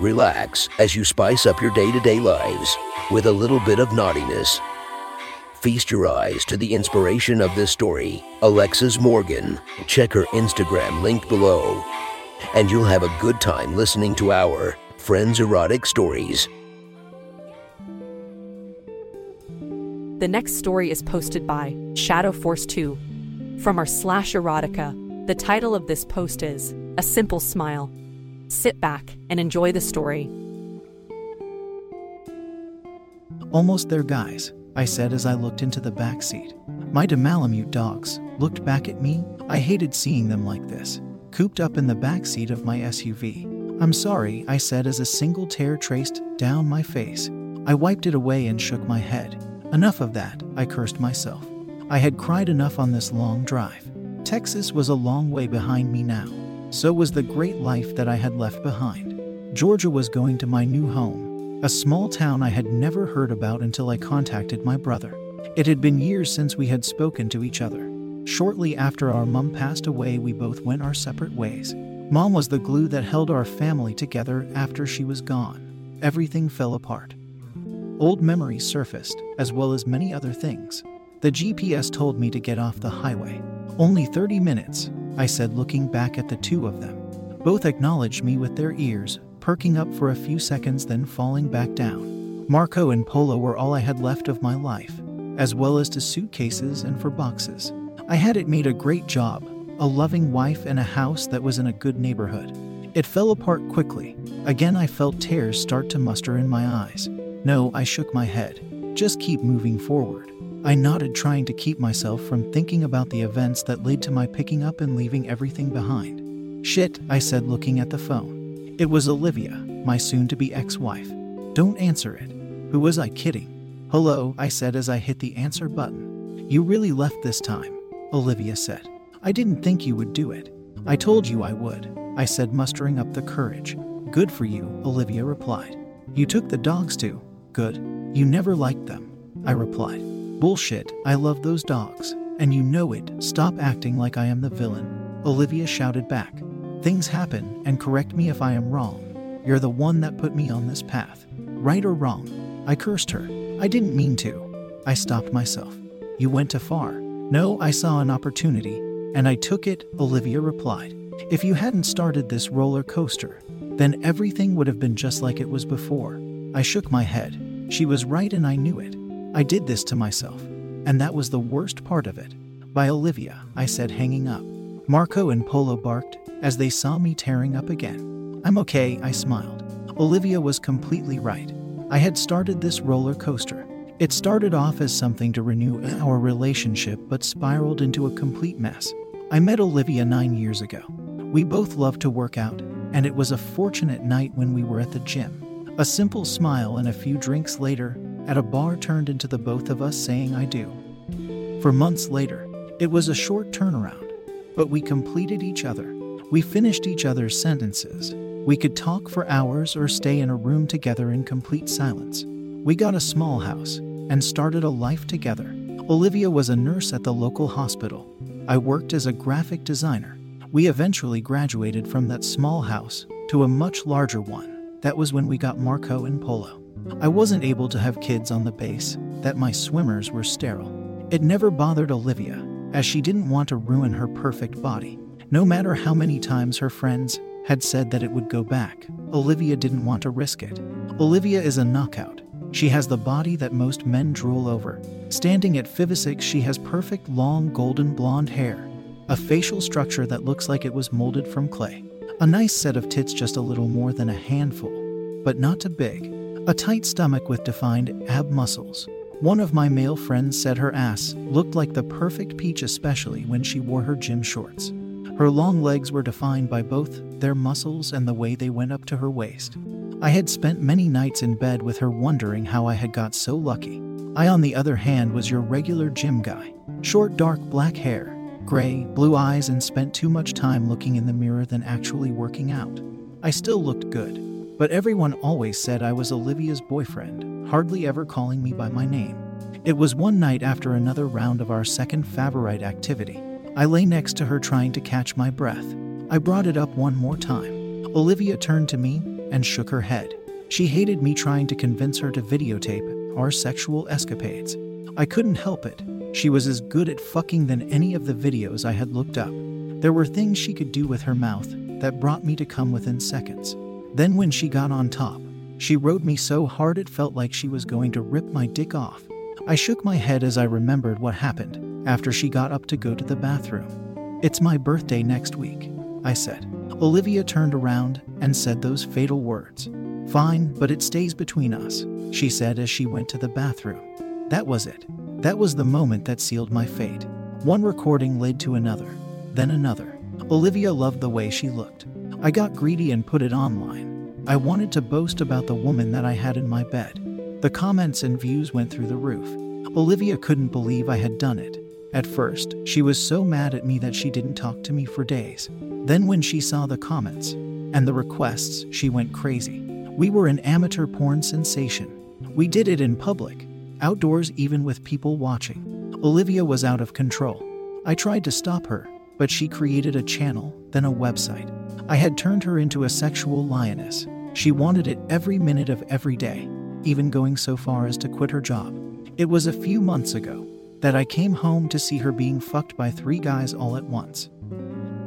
Relax as you spice up your day to day lives with a little bit of naughtiness. Feast your eyes to the inspiration of this story, Alexis Morgan. Check her Instagram linked below, and you'll have a good time listening to our Friends Erotic Stories. The next story is posted by Shadow Force 2 from r slash erotica. The title of this post is A Simple Smile. Sit back and enjoy the story. Almost there, guys, I said as I looked into the back seat. My Malamute dogs looked back at me. I hated seeing them like this, cooped up in the back seat of my SUV. I'm sorry, I said as a single tear traced down my face. I wiped it away and shook my head. Enough of that, I cursed myself. I had cried enough on this long drive. Texas was a long way behind me now. So was the great life that I had left behind. Georgia was going to my new home, a small town I had never heard about until I contacted my brother. It had been years since we had spoken to each other. Shortly after our mom passed away, we both went our separate ways. Mom was the glue that held our family together after she was gone. Everything fell apart. Old memories surfaced, as well as many other things. The GPS told me to get off the highway. Only 30 minutes, I said, looking back at the two of them. Both acknowledged me with their ears, perking up for a few seconds, then falling back down. Marco and Polo were all I had left of my life, as well as to suitcases and for boxes. I had it made a great job, a loving wife, and a house that was in a good neighborhood. It fell apart quickly. Again, I felt tears start to muster in my eyes. No, I shook my head. Just keep moving forward. I nodded, trying to keep myself from thinking about the events that led to my picking up and leaving everything behind. Shit, I said, looking at the phone. It was Olivia, my soon to be ex wife. Don't answer it. Who was I kidding? Hello, I said as I hit the answer button. You really left this time, Olivia said. I didn't think you would do it. I told you I would, I said, mustering up the courage. Good for you, Olivia replied. You took the dogs too. Good. You never liked them, I replied. Bullshit, I love those dogs. And you know it. Stop acting like I am the villain. Olivia shouted back. Things happen, and correct me if I am wrong. You're the one that put me on this path. Right or wrong? I cursed her. I didn't mean to. I stopped myself. You went too far. No, I saw an opportunity, and I took it, Olivia replied. If you hadn't started this roller coaster, then everything would have been just like it was before. I shook my head. She was right, and I knew it. I did this to myself, and that was the worst part of it. By Olivia, I said, hanging up. Marco and Polo barked as they saw me tearing up again. I'm okay, I smiled. Olivia was completely right. I had started this roller coaster. It started off as something to renew our relationship, but spiraled into a complete mess. I met Olivia nine years ago. We both loved to work out, and it was a fortunate night when we were at the gym. A simple smile and a few drinks later, at a bar turned into the both of us saying I do. For months later, it was a short turnaround, but we completed each other. We finished each other's sentences. We could talk for hours or stay in a room together in complete silence. We got a small house and started a life together. Olivia was a nurse at the local hospital. I worked as a graphic designer. We eventually graduated from that small house to a much larger one. That was when we got Marco and Polo. I wasn't able to have kids on the base that my swimmers were sterile. It never bothered Olivia, as she didn't want to ruin her perfect body. No matter how many times her friends had said that it would go back, Olivia didn't want to risk it. Olivia is a knockout. She has the body that most men drool over. Standing at 5'6, she has perfect long golden blonde hair, a facial structure that looks like it was molded from clay, a nice set of tits just a little more than a handful, but not too big, a tight stomach with defined ab muscles. One of my male friends said her ass looked like the perfect peach, especially when she wore her gym shorts. Her long legs were defined by both their muscles and the way they went up to her waist. I had spent many nights in bed with her wondering how I had got so lucky. I, on the other hand, was your regular gym guy. Short, dark black hair, gray, blue eyes, and spent too much time looking in the mirror than actually working out. I still looked good, but everyone always said I was Olivia's boyfriend, hardly ever calling me by my name. It was one night after another round of our second favorite activity. I lay next to her trying to catch my breath. I brought it up one more time. Olivia turned to me and shook her head. She hated me trying to convince her to videotape our sexual escapades. I couldn't help it. She was as good at fucking than any of the videos I had looked up. There were things she could do with her mouth that brought me to come within seconds. Then, when she got on top, she rode me so hard it felt like she was going to rip my dick off. I shook my head as I remembered what happened after she got up to go to the bathroom. It's my birthday next week, I said. Olivia turned around and said those fatal words. Fine, but it stays between us, she said as she went to the bathroom. That was it. That was the moment that sealed my fate. One recording led to another, then another. Olivia loved the way she looked. I got greedy and put it online. I wanted to boast about the woman that I had in my bed. The comments and views went through the roof. Olivia couldn't believe I had done it. At first, she was so mad at me that she didn't talk to me for days. Then, when she saw the comments and the requests, she went crazy. We were an amateur porn sensation. We did it in public, outdoors, even with people watching. Olivia was out of control. I tried to stop her, but she created a channel, then a website. I had turned her into a sexual lioness. She wanted it every minute of every day, even going so far as to quit her job. It was a few months ago that I came home to see her being fucked by three guys all at once.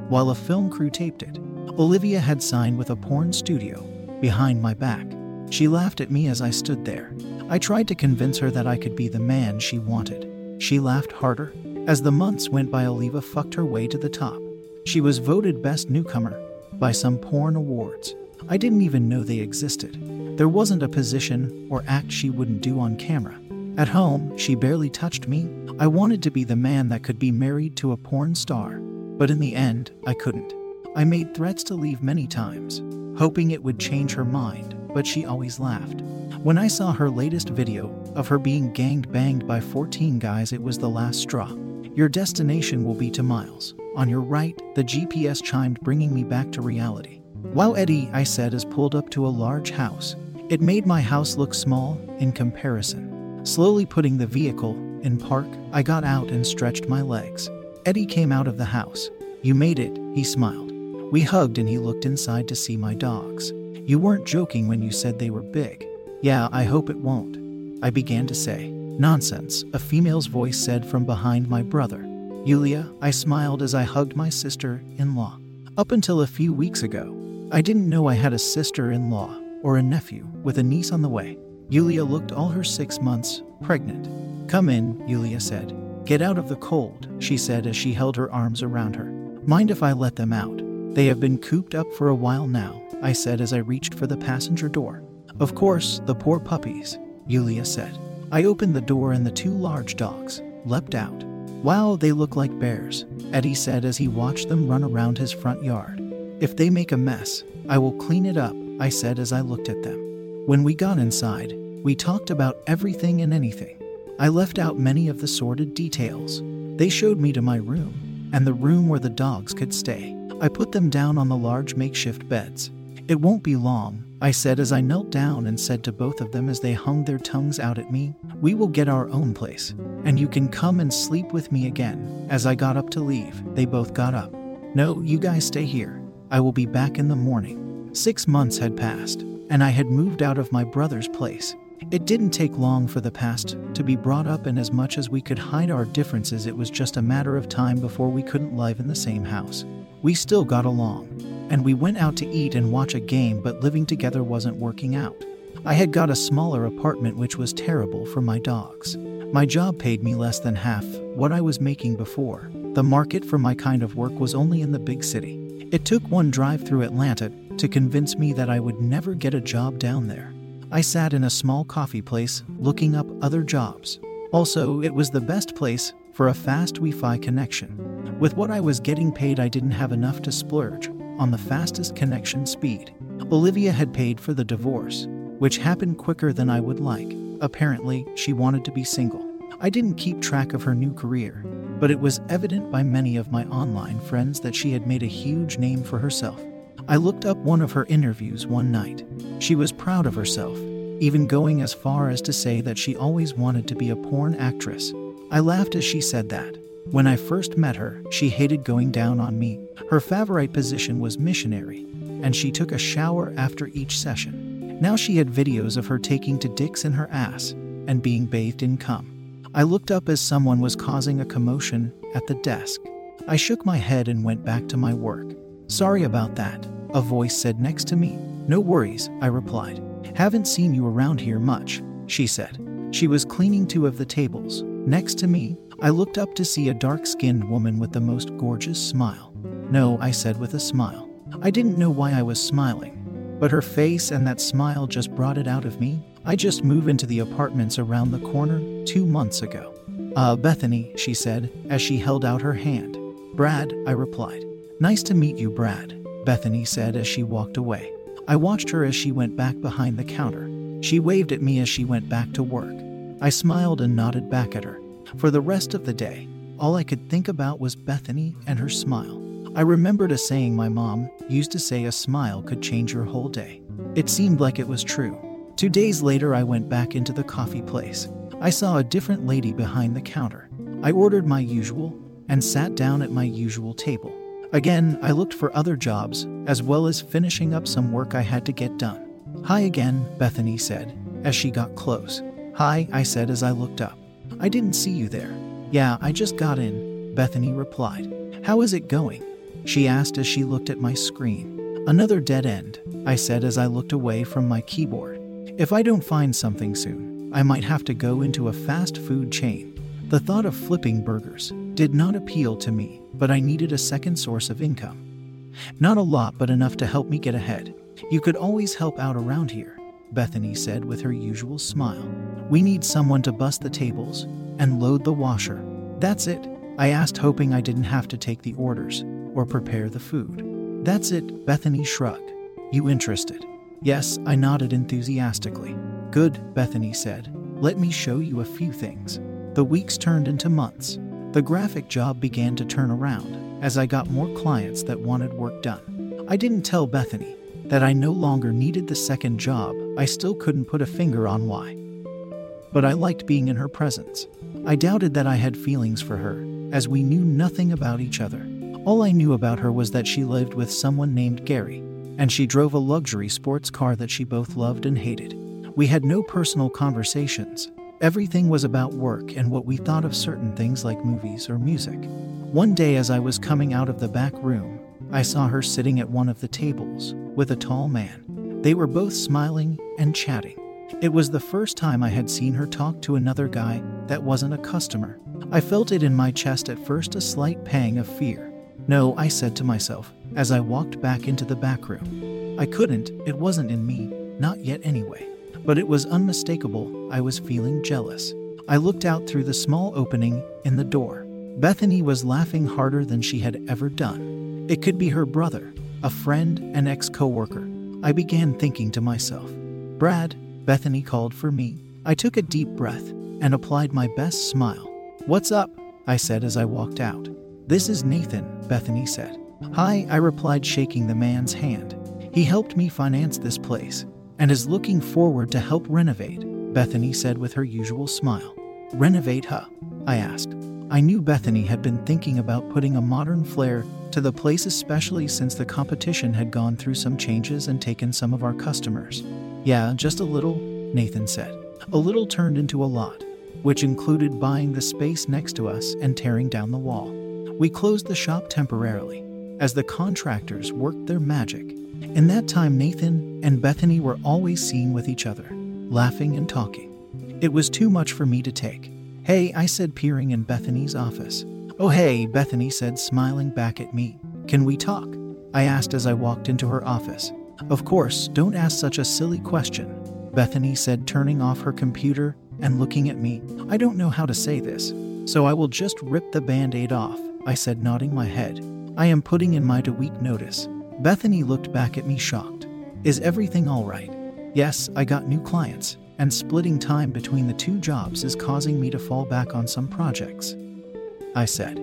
While a film crew taped it, Olivia had signed with a porn studio behind my back. She laughed at me as I stood there. I tried to convince her that I could be the man she wanted. She laughed harder. As the months went by, Olivia fucked her way to the top. She was voted Best Newcomer by some porn awards. I didn't even know they existed. There wasn't a position or act she wouldn't do on camera. At home, she barely touched me. I wanted to be the man that could be married to a porn star. But in the end, I couldn't. I made threats to leave many times, hoping it would change her mind, but she always laughed. When I saw her latest video of her being ganged banged by 14 guys, it was the last straw. Your destination will be to Miles. On your right, the GPS chimed, bringing me back to reality. Wow, Eddie, I said as pulled up to a large house. It made my house look small in comparison. Slowly putting the vehicle in park, I got out and stretched my legs. Eddie came out of the house. You made it, he smiled. We hugged and he looked inside to see my dogs. You weren't joking when you said they were big. Yeah, I hope it won't. I began to say. Nonsense, a female's voice said from behind my brother. Yulia, I smiled as I hugged my sister in law. Up until a few weeks ago, I didn't know I had a sister in law or a nephew with a niece on the way. Yulia looked all her six months pregnant. Come in, Yulia said. Get out of the cold, she said as she held her arms around her. Mind if I let them out? They have been cooped up for a while now, I said as I reached for the passenger door. Of course, the poor puppies, Yulia said. I opened the door and the two large dogs leapt out. Wow, they look like bears, Eddie said as he watched them run around his front yard. If they make a mess, I will clean it up, I said as I looked at them. When we got inside, we talked about everything and anything. I left out many of the sordid details. They showed me to my room, and the room where the dogs could stay. I put them down on the large makeshift beds. It won't be long, I said as I knelt down and said to both of them as they hung their tongues out at me, We will get our own place, and you can come and sleep with me again. As I got up to leave, they both got up. No, you guys stay here. I will be back in the morning. Six months had passed, and I had moved out of my brother's place. It didn't take long for the past to be brought up, and as much as we could hide our differences, it was just a matter of time before we couldn't live in the same house. We still got along, and we went out to eat and watch a game, but living together wasn't working out. I had got a smaller apartment, which was terrible for my dogs. My job paid me less than half what I was making before. The market for my kind of work was only in the big city. It took one drive through Atlanta to convince me that I would never get a job down there. I sat in a small coffee place looking up other jobs. Also, it was the best place for a fast Wi Fi connection. With what I was getting paid, I didn't have enough to splurge on the fastest connection speed. Olivia had paid for the divorce, which happened quicker than I would like. Apparently, she wanted to be single. I didn't keep track of her new career, but it was evident by many of my online friends that she had made a huge name for herself. I looked up one of her interviews one night. She was proud of herself, even going as far as to say that she always wanted to be a porn actress. I laughed as she said that. When I first met her, she hated going down on me. Her favorite position was missionary, and she took a shower after each session. Now she had videos of her taking to dicks in her ass and being bathed in cum. I looked up as someone was causing a commotion at the desk. I shook my head and went back to my work. Sorry about that, a voice said next to me. No worries, I replied. Haven't seen you around here much, she said. She was cleaning two of the tables. Next to me, I looked up to see a dark skinned woman with the most gorgeous smile. No, I said with a smile. I didn't know why I was smiling, but her face and that smile just brought it out of me. I just moved into the apartments around the corner two months ago. Uh, Bethany, she said, as she held out her hand. Brad, I replied. Nice to meet you, Brad, Bethany said as she walked away. I watched her as she went back behind the counter. She waved at me as she went back to work. I smiled and nodded back at her. For the rest of the day, all I could think about was Bethany and her smile. I remembered a saying my mom used to say a smile could change your whole day. It seemed like it was true. Two days later, I went back into the coffee place. I saw a different lady behind the counter. I ordered my usual and sat down at my usual table. Again, I looked for other jobs, as well as finishing up some work I had to get done. Hi again, Bethany said, as she got close. Hi, I said as I looked up. I didn't see you there. Yeah, I just got in, Bethany replied. How is it going? She asked as she looked at my screen. Another dead end, I said as I looked away from my keyboard. If I don't find something soon, I might have to go into a fast food chain. The thought of flipping burgers did not appeal to me, but I needed a second source of income. Not a lot, but enough to help me get ahead. You could always help out around here, Bethany said with her usual smile. We need someone to bust the tables and load the washer. That's it. I asked, hoping I didn't have to take the orders or prepare the food. That's it, Bethany shrugged. You interested? Yes, I nodded enthusiastically. Good, Bethany said. Let me show you a few things. The weeks turned into months. The graphic job began to turn around as I got more clients that wanted work done. I didn't tell Bethany that I no longer needed the second job, I still couldn't put a finger on why. But I liked being in her presence. I doubted that I had feelings for her, as we knew nothing about each other. All I knew about her was that she lived with someone named Gary, and she drove a luxury sports car that she both loved and hated. We had no personal conversations. Everything was about work and what we thought of certain things like movies or music. One day, as I was coming out of the back room, I saw her sitting at one of the tables with a tall man. They were both smiling and chatting. It was the first time I had seen her talk to another guy that wasn't a customer. I felt it in my chest at first a slight pang of fear. No, I said to myself as I walked back into the back room. I couldn't, it wasn't in me, not yet anyway. But it was unmistakable, I was feeling jealous. I looked out through the small opening in the door. Bethany was laughing harder than she had ever done. It could be her brother, a friend, an ex coworker. I began thinking to myself, Brad, Bethany called for me. I took a deep breath and applied my best smile. What's up? I said as I walked out. This is Nathan, Bethany said. Hi, I replied, shaking the man's hand. He helped me finance this place and is looking forward to help renovate, Bethany said with her usual smile. Renovate, huh? I asked. I knew Bethany had been thinking about putting a modern flair to the place, especially since the competition had gone through some changes and taken some of our customers. Yeah, just a little, Nathan said. A little turned into a lot, which included buying the space next to us and tearing down the wall. We closed the shop temporarily as the contractors worked their magic. In that time, Nathan and Bethany were always seen with each other, laughing and talking. It was too much for me to take. Hey, I said, peering in Bethany's office. Oh, hey, Bethany said, smiling back at me. Can we talk? I asked as I walked into her office. Of course, don't ask such a silly question, Bethany said, turning off her computer and looking at me. I don't know how to say this, so I will just rip the band aid off, I said, nodding my head. I am putting in my two week notice. Bethany looked back at me shocked. Is everything all right? Yes, I got new clients, and splitting time between the two jobs is causing me to fall back on some projects. I said.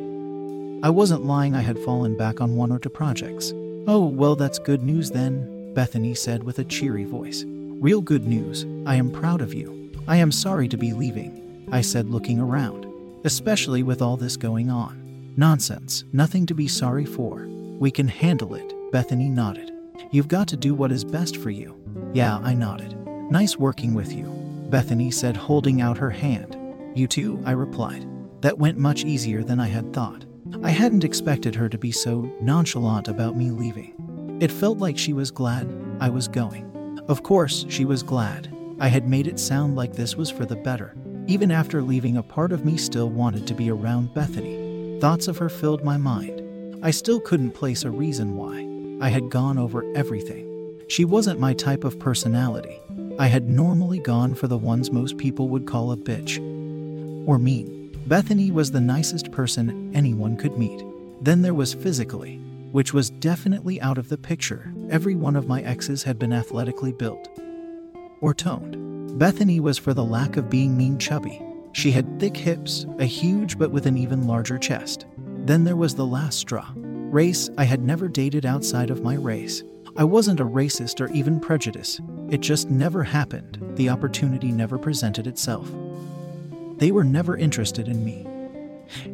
I wasn't lying, I had fallen back on one or two projects. Oh, well, that's good news then, Bethany said with a cheery voice. Real good news. I am proud of you. I am sorry to be leaving, I said, looking around, especially with all this going on. Nonsense, nothing to be sorry for. We can handle it, Bethany nodded. You've got to do what is best for you. Yeah, I nodded. Nice working with you, Bethany said, holding out her hand. You too, I replied. That went much easier than I had thought. I hadn't expected her to be so nonchalant about me leaving. It felt like she was glad I was going. Of course, she was glad. I had made it sound like this was for the better. Even after leaving, a part of me still wanted to be around Bethany. Thoughts of her filled my mind. I still couldn't place a reason why. I had gone over everything. She wasn't my type of personality. I had normally gone for the ones most people would call a bitch or mean. Bethany was the nicest person anyone could meet. Then there was physically, which was definitely out of the picture. Every one of my exes had been athletically built or toned. Bethany was for the lack of being mean chubby. She had thick hips, a huge but with an even larger chest. Then there was the last straw. Race, I had never dated outside of my race. I wasn't a racist or even prejudiced. It just never happened. The opportunity never presented itself. They were never interested in me.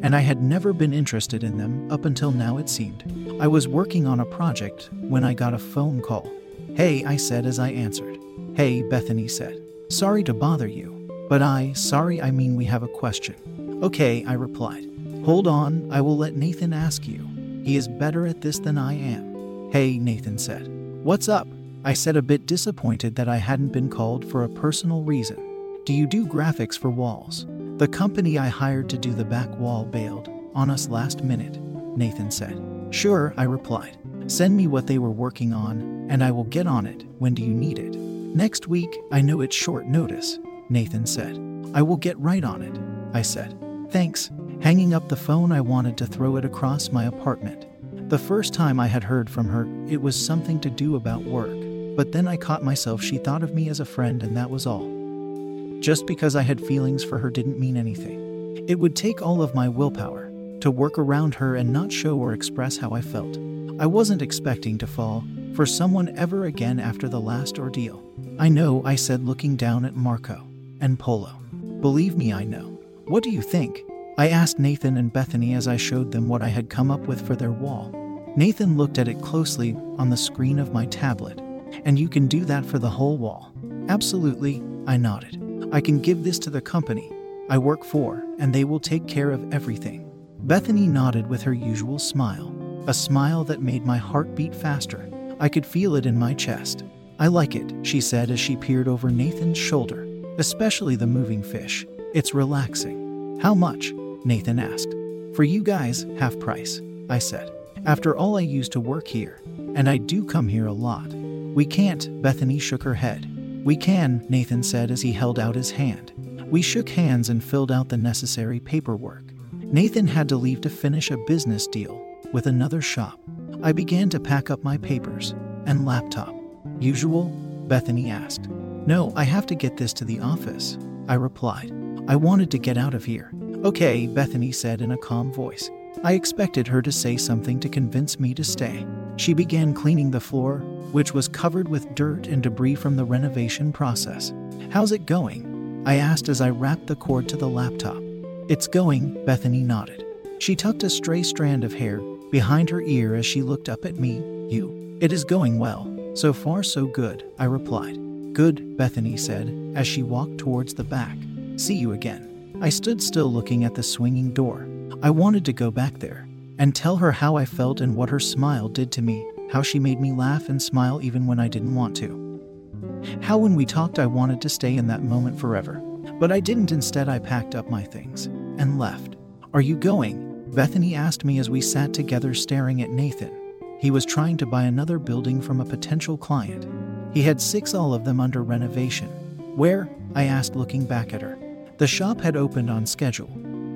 And I had never been interested in them up until now, it seemed. I was working on a project when I got a phone call. Hey, I said as I answered. Hey, Bethany said. Sorry to bother you. But I, sorry, I mean, we have a question. Okay, I replied. Hold on, I will let Nathan ask you. He is better at this than I am. Hey, Nathan said. What's up? I said, a bit disappointed that I hadn't been called for a personal reason. Do you do graphics for walls? The company I hired to do the back wall bailed on us last minute, Nathan said. Sure, I replied. Send me what they were working on, and I will get on it. When do you need it? Next week, I know it's short notice, Nathan said. I will get right on it, I said. Thanks. Hanging up the phone, I wanted to throw it across my apartment. The first time I had heard from her, it was something to do about work. But then I caught myself, she thought of me as a friend, and that was all. Just because I had feelings for her didn't mean anything. It would take all of my willpower to work around her and not show or express how I felt. I wasn't expecting to fall for someone ever again after the last ordeal. I know, I said, looking down at Marco and Polo. Believe me, I know. What do you think? I asked Nathan and Bethany as I showed them what I had come up with for their wall. Nathan looked at it closely on the screen of my tablet. And you can do that for the whole wall. Absolutely, I nodded. I can give this to the company I work for, and they will take care of everything. Bethany nodded with her usual smile, a smile that made my heart beat faster. I could feel it in my chest. I like it, she said as she peered over Nathan's shoulder, especially the moving fish. It's relaxing. How much? Nathan asked. For you guys, half price, I said. After all, I used to work here, and I do come here a lot. We can't, Bethany shook her head. We can, Nathan said as he held out his hand. We shook hands and filled out the necessary paperwork. Nathan had to leave to finish a business deal with another shop. I began to pack up my papers and laptop. Usual? Bethany asked. No, I have to get this to the office, I replied. I wanted to get out of here. Okay, Bethany said in a calm voice. I expected her to say something to convince me to stay. She began cleaning the floor, which was covered with dirt and debris from the renovation process. How's it going? I asked as I wrapped the cord to the laptop. It's going, Bethany nodded. She tucked a stray strand of hair behind her ear as she looked up at me. You. It is going well. So far, so good, I replied. Good, Bethany said as she walked towards the back. See you again. I stood still looking at the swinging door. I wanted to go back there and tell her how I felt and what her smile did to me, how she made me laugh and smile even when I didn't want to. How, when we talked, I wanted to stay in that moment forever. But I didn't. Instead, I packed up my things and left. Are you going? Bethany asked me as we sat together staring at Nathan. He was trying to buy another building from a potential client. He had six, all of them under renovation. Where? I asked, looking back at her. The shop had opened on schedule,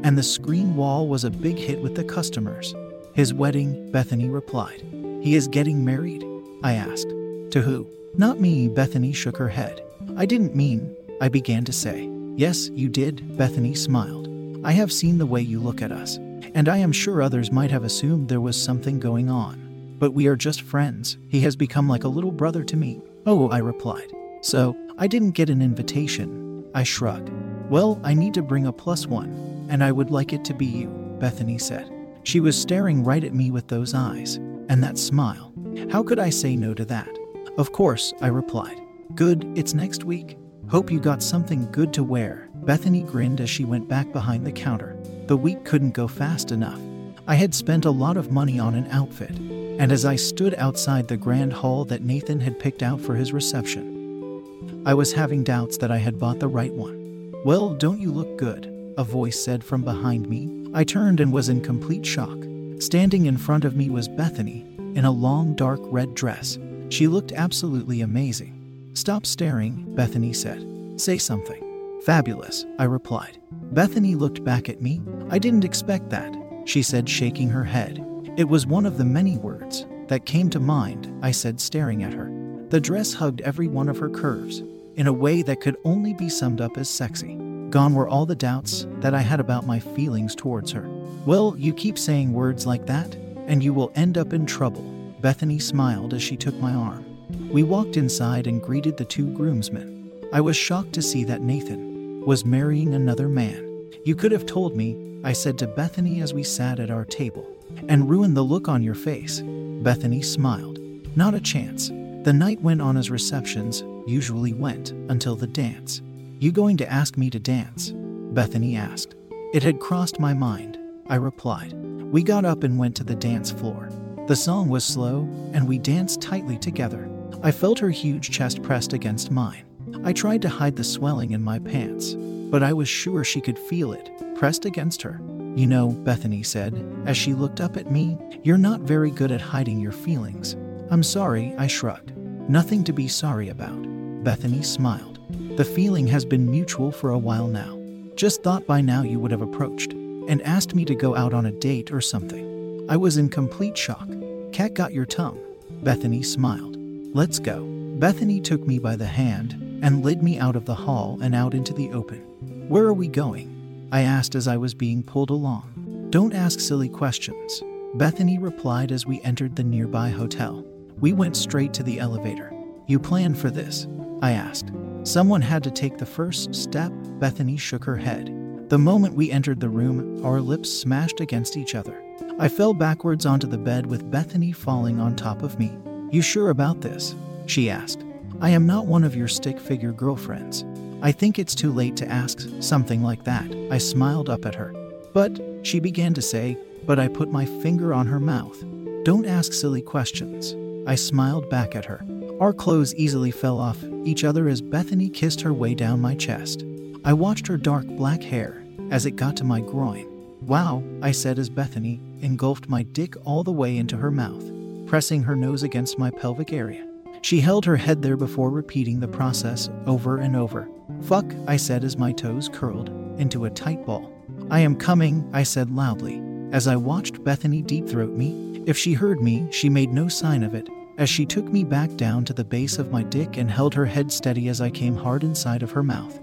and the screen wall was a big hit with the customers. His wedding, Bethany replied. He is getting married? I asked. To who? Not me, Bethany shook her head. I didn't mean, I began to say. Yes, you did, Bethany smiled. I have seen the way you look at us, and I am sure others might have assumed there was something going on. But we are just friends. He has become like a little brother to me. Oh, I replied. So, I didn't get an invitation. I shrugged. Well, I need to bring a plus one, and I would like it to be you, Bethany said. She was staring right at me with those eyes, and that smile. How could I say no to that? Of course, I replied. Good, it's next week. Hope you got something good to wear. Bethany grinned as she went back behind the counter. The week couldn't go fast enough. I had spent a lot of money on an outfit, and as I stood outside the grand hall that Nathan had picked out for his reception, I was having doubts that I had bought the right one. Well, don't you look good? A voice said from behind me. I turned and was in complete shock. Standing in front of me was Bethany, in a long dark red dress. She looked absolutely amazing. Stop staring, Bethany said. Say something. Fabulous, I replied. Bethany looked back at me. I didn't expect that, she said, shaking her head. It was one of the many words that came to mind, I said, staring at her. The dress hugged every one of her curves, in a way that could only be summed up as sexy. Gone were all the doubts that I had about my feelings towards her. Well, you keep saying words like that, and you will end up in trouble. Bethany smiled as she took my arm. We walked inside and greeted the two groomsmen. I was shocked to see that Nathan was marrying another man. You could have told me, I said to Bethany as we sat at our table, and ruined the look on your face. Bethany smiled. Not a chance. The night went on as receptions usually went until the dance. You going to ask me to dance? Bethany asked. It had crossed my mind, I replied. We got up and went to the dance floor. The song was slow, and we danced tightly together. I felt her huge chest pressed against mine. I tried to hide the swelling in my pants, but I was sure she could feel it, pressed against her. You know, Bethany said, as she looked up at me, you're not very good at hiding your feelings. I'm sorry, I shrugged. Nothing to be sorry about. Bethany smiled. The feeling has been mutual for a while now. Just thought by now you would have approached and asked me to go out on a date or something. I was in complete shock. Cat got your tongue. Bethany smiled. Let's go. Bethany took me by the hand and led me out of the hall and out into the open. Where are we going? I asked as I was being pulled along. Don't ask silly questions. Bethany replied as we entered the nearby hotel. We went straight to the elevator. You planned for this? I asked. Someone had to take the first step. Bethany shook her head. The moment we entered the room, our lips smashed against each other. I fell backwards onto the bed with Bethany falling on top of me. You sure about this? She asked. I am not one of your stick figure girlfriends. I think it's too late to ask something like that. I smiled up at her. But, she began to say, but I put my finger on her mouth. Don't ask silly questions. I smiled back at her. Our clothes easily fell off each other as Bethany kissed her way down my chest. I watched her dark black hair as it got to my groin. Wow, I said as Bethany engulfed my dick all the way into her mouth, pressing her nose against my pelvic area. She held her head there before repeating the process over and over. Fuck, I said as my toes curled into a tight ball. I am coming, I said loudly, as I watched Bethany deep throat me. If she heard me, she made no sign of it, as she took me back down to the base of my dick and held her head steady as I came hard inside of her mouth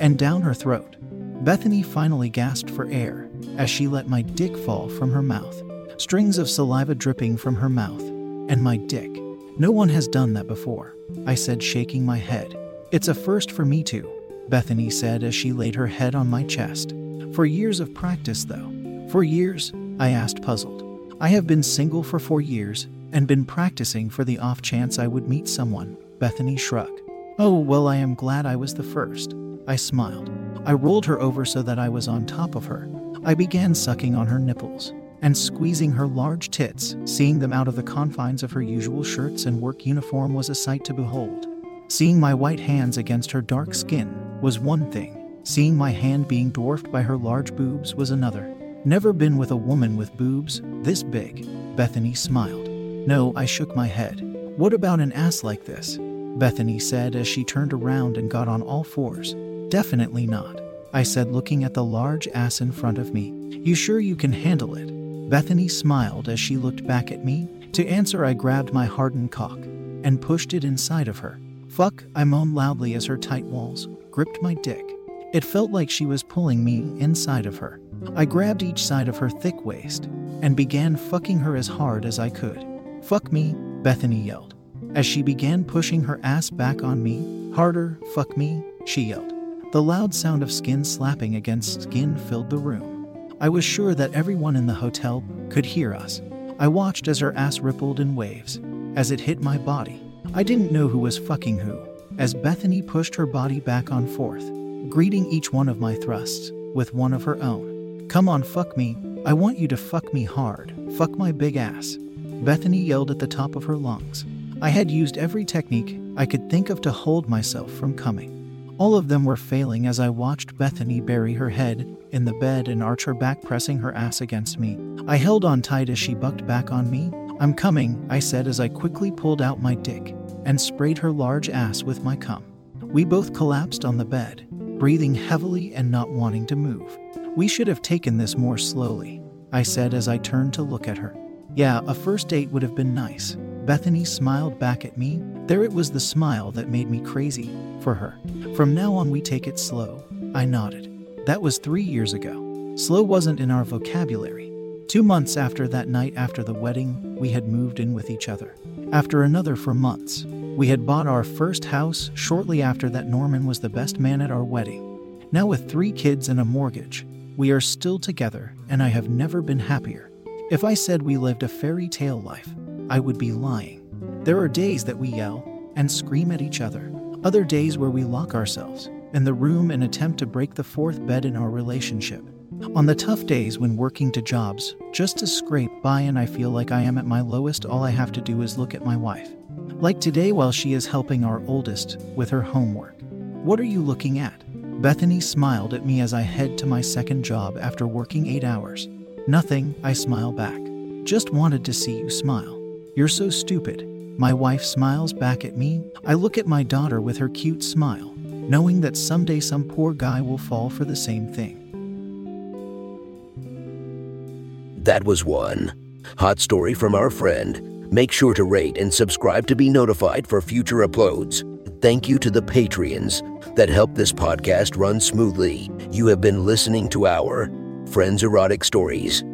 and down her throat. Bethany finally gasped for air as she let my dick fall from her mouth, strings of saliva dripping from her mouth and my dick. No one has done that before, I said, shaking my head. It's a first for me too, Bethany said as she laid her head on my chest. For years of practice, though. For years? I asked, puzzled. I have been single for four years and been practicing for the off chance I would meet someone, Bethany shrugged. Oh, well, I am glad I was the first. I smiled. I rolled her over so that I was on top of her. I began sucking on her nipples and squeezing her large tits. Seeing them out of the confines of her usual shirts and work uniform was a sight to behold. Seeing my white hands against her dark skin was one thing, seeing my hand being dwarfed by her large boobs was another. Never been with a woman with boobs this big. Bethany smiled. No, I shook my head. What about an ass like this? Bethany said as she turned around and got on all fours. Definitely not. I said, looking at the large ass in front of me. You sure you can handle it? Bethany smiled as she looked back at me. To answer, I grabbed my hardened cock and pushed it inside of her. Fuck, I moaned loudly as her tight walls gripped my dick. It felt like she was pulling me inside of her. I grabbed each side of her thick waist and began fucking her as hard as I could. Fuck me, Bethany yelled. As she began pushing her ass back on me, harder, fuck me, she yelled. The loud sound of skin slapping against skin filled the room. I was sure that everyone in the hotel could hear us. I watched as her ass rippled in waves as it hit my body. I didn't know who was fucking who, as Bethany pushed her body back on forth, greeting each one of my thrusts with one of her own. Come on, fuck me. I want you to fuck me hard. Fuck my big ass. Bethany yelled at the top of her lungs. I had used every technique I could think of to hold myself from coming. All of them were failing as I watched Bethany bury her head in the bed and arch her back, pressing her ass against me. I held on tight as she bucked back on me. I'm coming, I said as I quickly pulled out my dick and sprayed her large ass with my cum. We both collapsed on the bed, breathing heavily and not wanting to move. We should have taken this more slowly, I said as I turned to look at her. Yeah, a first date would have been nice. Bethany smiled back at me. There it was the smile that made me crazy for her. From now on, we take it slow. I nodded. That was three years ago. Slow wasn't in our vocabulary. Two months after that night after the wedding, we had moved in with each other. After another for months, we had bought our first house shortly after that. Norman was the best man at our wedding. Now, with three kids and a mortgage, we are still together, and I have never been happier. If I said we lived a fairy tale life, I would be lying. There are days that we yell and scream at each other, other days where we lock ourselves in the room and attempt to break the fourth bed in our relationship. On the tough days when working to jobs just to scrape by and I feel like I am at my lowest, all I have to do is look at my wife. Like today, while she is helping our oldest with her homework. What are you looking at? Bethany smiled at me as I head to my second job after working eight hours. Nothing, I smile back. Just wanted to see you smile. You're so stupid. My wife smiles back at me. I look at my daughter with her cute smile, knowing that someday some poor guy will fall for the same thing. That was one. Hot story from our friend. Make sure to rate and subscribe to be notified for future uploads. Thank you to the Patreons that help this podcast run smoothly. You have been listening to our Friends Erotic Stories.